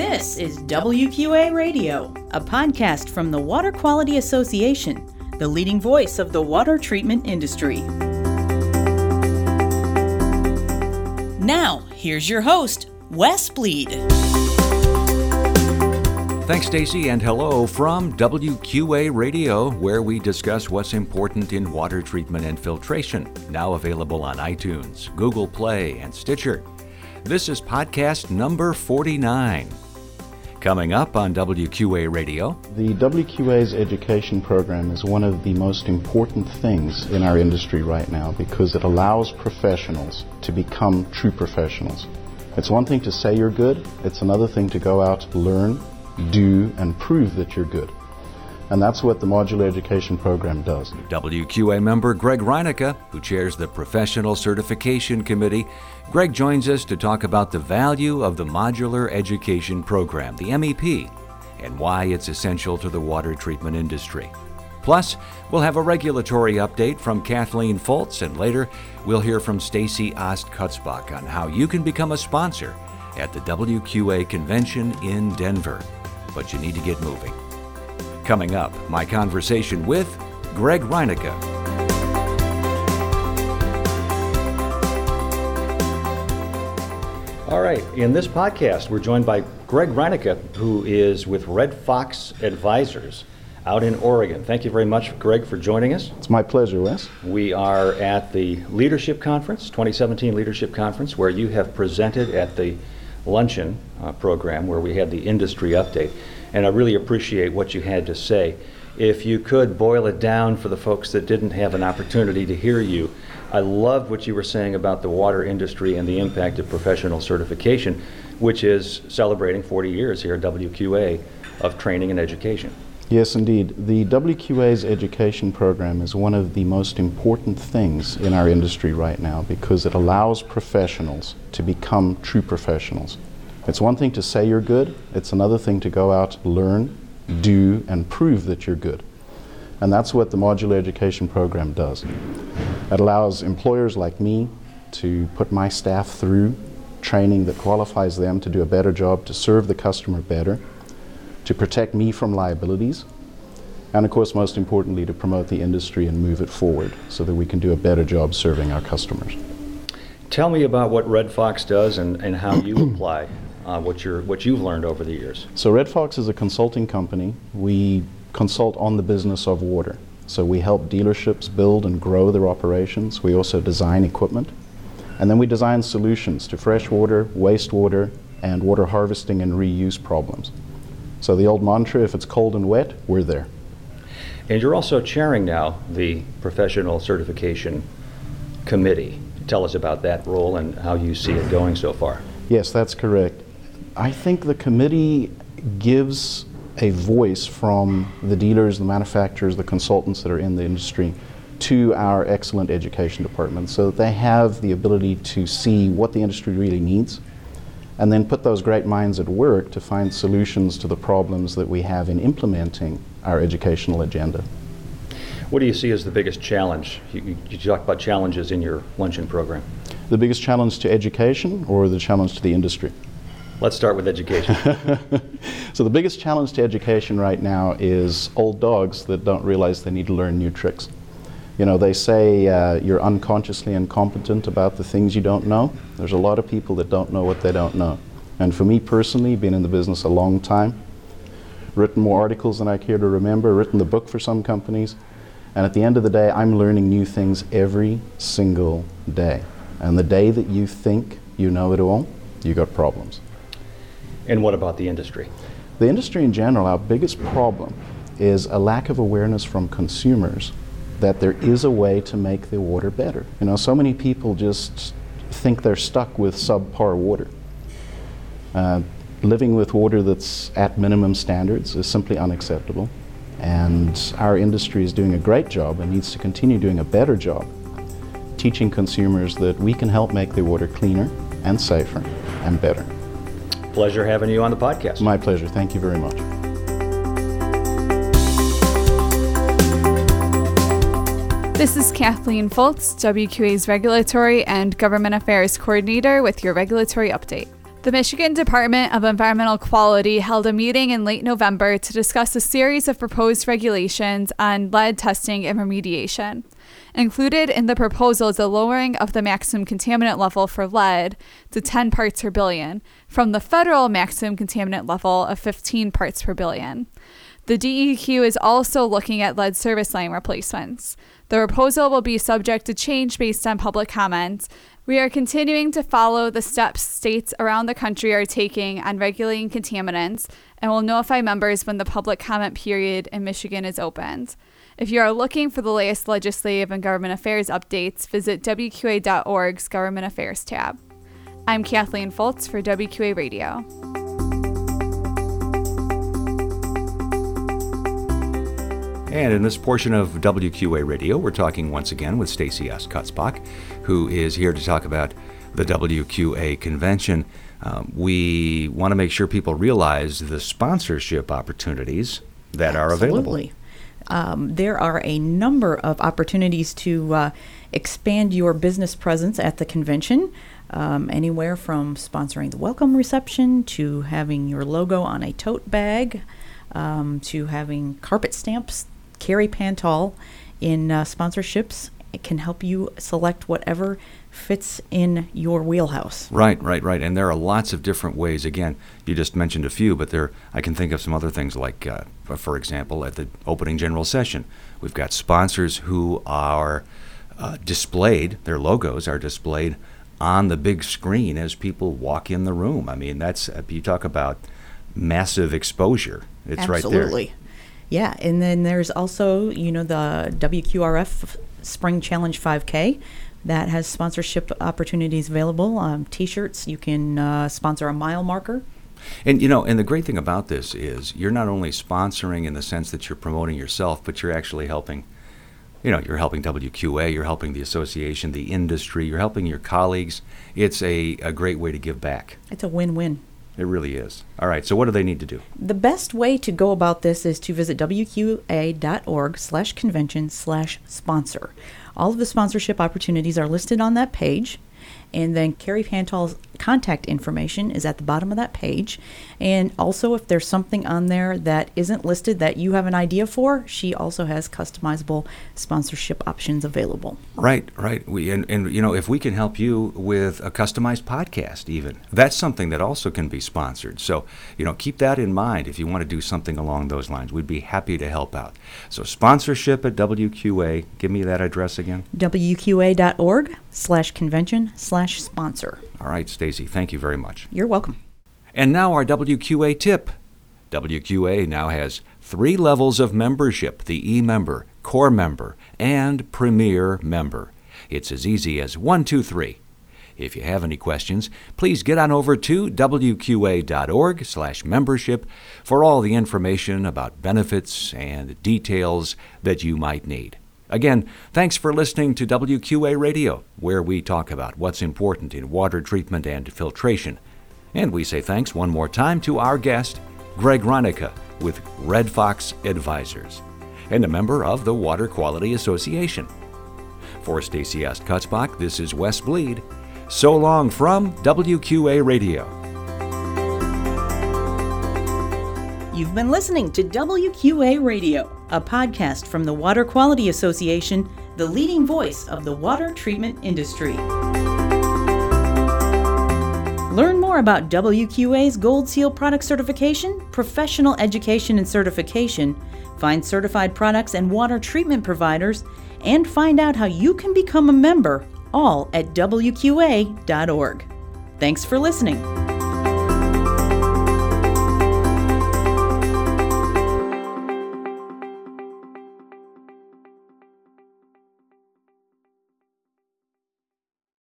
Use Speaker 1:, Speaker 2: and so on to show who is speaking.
Speaker 1: This is WQA Radio, a podcast from the Water Quality Association, the leading voice of the water treatment industry. Now, here's your host, Wes Bleed.
Speaker 2: Thanks, Stacy, and hello from WQA Radio, where we discuss what's important in water treatment and filtration. Now available on iTunes, Google Play, and Stitcher. This is podcast number 49. Coming up on WQA Radio.
Speaker 3: The WQA's education program is one of the most important things in our industry right now because it allows professionals to become true professionals. It's one thing to say you're good, it's another thing to go out, learn, do, and prove that you're good. And that's what the modular education program does.
Speaker 2: WQA member Greg Reinecke, who chairs the Professional Certification Committee. Greg joins us to talk about the value of the modular education program, the MEP, and why it's essential to the water treatment industry. Plus, we'll have a regulatory update from Kathleen Fultz, and later we'll hear from Stacy Ost-Kutzbach on how you can become a sponsor at the WQA convention in Denver. But you need to get moving. Coming up, my conversation with Greg Reinecke. All right, in this podcast, we're joined by Greg Reinecke, who is with Red Fox Advisors out in Oregon. Thank you very much, Greg, for joining us.
Speaker 3: It's my pleasure, Wes.
Speaker 2: We are at the Leadership Conference, 2017 Leadership Conference, where you have presented at the luncheon uh, program where we had the industry update. And I really appreciate what you had to say. If you could boil it down for the folks that didn't have an opportunity to hear you, I loved what you were saying about the water industry and the impact of professional certification, which is celebrating 40 years here at WQA of training and education.
Speaker 3: Yes, indeed. The WQA's education program is one of the most important things in our industry right now because it allows professionals to become true professionals. It's one thing to say you're good, it's another thing to go out, learn, do, and prove that you're good. And that's what the modular education program does. It allows employers like me to put my staff through training that qualifies them to do a better job, to serve the customer better to protect me from liabilities, and of course, most importantly, to promote the industry and move it forward so that we can do a better job serving our customers.
Speaker 2: Tell me about what Red Fox does and, and how you apply uh, what, you're, what you've learned over the years.
Speaker 3: So, Red Fox is a consulting company. We consult on the business of water. So, we help dealerships build and grow their operations. We also design equipment. And then we design solutions to freshwater, wastewater, and water harvesting and reuse problems. So the old mantra, if it's cold and wet, we're there.
Speaker 2: And you're also chairing now the Professional Certification Committee. Tell us about that role and how you see it going so far.
Speaker 3: Yes, that's correct. I think the committee gives a voice from the dealers, the manufacturers, the consultants that are in the industry to our excellent education department so that they have the ability to see what the industry really needs and then put those great minds at work to find solutions to the problems that we have in implementing our educational agenda.
Speaker 2: What do you see as the biggest challenge? You, you talk about challenges in your luncheon program.
Speaker 3: The biggest challenge to education or the challenge to the industry?
Speaker 2: Let's start with education.
Speaker 3: so, the biggest challenge to education right now is old dogs that don't realize they need to learn new tricks. You know, they say uh, you're unconsciously incompetent about the things you don't know. There's a lot of people that don't know what they don't know. And for me personally, being in the business a long time, written more articles than I care to remember, written the book for some companies, and at the end of the day, I'm learning new things every single day. And the day that you think you know it all, you got problems.
Speaker 2: And what about the industry?
Speaker 3: The industry in general, our biggest problem is a lack of awareness from consumers that there is a way to make the water better. You know, so many people just think they're stuck with subpar water. Uh, living with water that's at minimum standards is simply unacceptable. And our industry is doing a great job and needs to continue doing a better job teaching consumers that we can help make their water cleaner and safer and better.
Speaker 2: Pleasure having you on the podcast.
Speaker 3: My pleasure. Thank you very much.
Speaker 4: This is Kathleen Fultz, WQA's Regulatory and Government Affairs Coordinator, with your regulatory update. The Michigan Department of Environmental Quality held a meeting in late November to discuss a series of proposed regulations on lead testing and remediation. Included in the proposal is a lowering of the maximum contaminant level for lead to 10 parts per billion from the federal maximum contaminant level of 15 parts per billion. The DEQ is also looking at lead service line replacements. The proposal will be subject to change based on public comments, we are continuing to follow the steps states around the country are taking on regulating contaminants and will notify members when the public comment period in Michigan is opened. If you are looking for the latest legislative and government affairs updates, visit WQA.org's Government Affairs tab. I'm Kathleen Fultz for WQA Radio.
Speaker 2: And in this portion of WQA Radio, we're talking once again with Stacy Ost-Kutzbach, who is here to talk about the WQA convention. Um, we want to make sure people realize the sponsorship opportunities that are available.
Speaker 1: Um, there are a number of opportunities to uh, expand your business presence at the convention. Um, anywhere from sponsoring the welcome reception to having your logo on a tote bag um, to having carpet stamps Carrie Pantal in uh, sponsorships. It can help you select whatever fits in your wheelhouse.
Speaker 2: Right, right, right. And there are lots of different ways. Again, you just mentioned a few, but there I can think of some other things like, uh, for example, at the opening general session, we've got sponsors who are uh, displayed, their logos are displayed on the big screen as people walk in the room. I mean, that's, you talk about massive exposure. It's
Speaker 1: Absolutely.
Speaker 2: right there.
Speaker 1: Yeah, and then there's also, you know, the WQRF Spring Challenge 5K that has sponsorship opportunities available. Um, t-shirts, you can uh, sponsor a mile marker.
Speaker 2: And you know, and the great thing about this is you're not only sponsoring in the sense that you're promoting yourself, but you're actually helping. You know, you're helping WQA, you're helping the association, the industry, you're helping your colleagues. It's a, a great way to give back.
Speaker 1: It's a win-win.
Speaker 2: It really is. All right, so what do they need to do?
Speaker 1: The best way to go about this is to visit wqa.org slash convention slash sponsor. All of the sponsorship opportunities are listed on that page. And then Carrie Pantal's contact information is at the bottom of that page. And also, if there's something on there that isn't listed that you have an idea for, she also has customizable sponsorship options available.
Speaker 2: Right, right. We and, and you know, if we can help you with a customized podcast, even that's something that also can be sponsored. So you know, keep that in mind if you want to do something along those lines. We'd be happy to help out. So sponsorship at WQA. Give me that address again.
Speaker 1: WQA.org slash convention slash sponsor.
Speaker 2: All right, Stacy, thank you very much.
Speaker 1: You're welcome.
Speaker 2: And now our WQA tip. WQA now has three levels of membership the e member, core member, and premier member. It's as easy as one, two, three. If you have any questions, please get on over to wqa.org/membership for all the information about benefits and details that you might need. Again, thanks for listening to WQA Radio, where we talk about what's important in water treatment and filtration. And we say thanks one more time to our guest, Greg Reinecke with Red Fox Advisors, and a member of the Water Quality Association. For Stacy. Kutzbach, this is Wes Bleed. So long from WQA Radio.
Speaker 1: You've been listening to WQA Radio, a podcast from the Water Quality Association, the leading voice of the water treatment industry. Learn more about WQA's Gold Seal product certification, professional education and certification, find certified products and water treatment providers, and find out how you can become a member, all at WQA.org. Thanks for listening.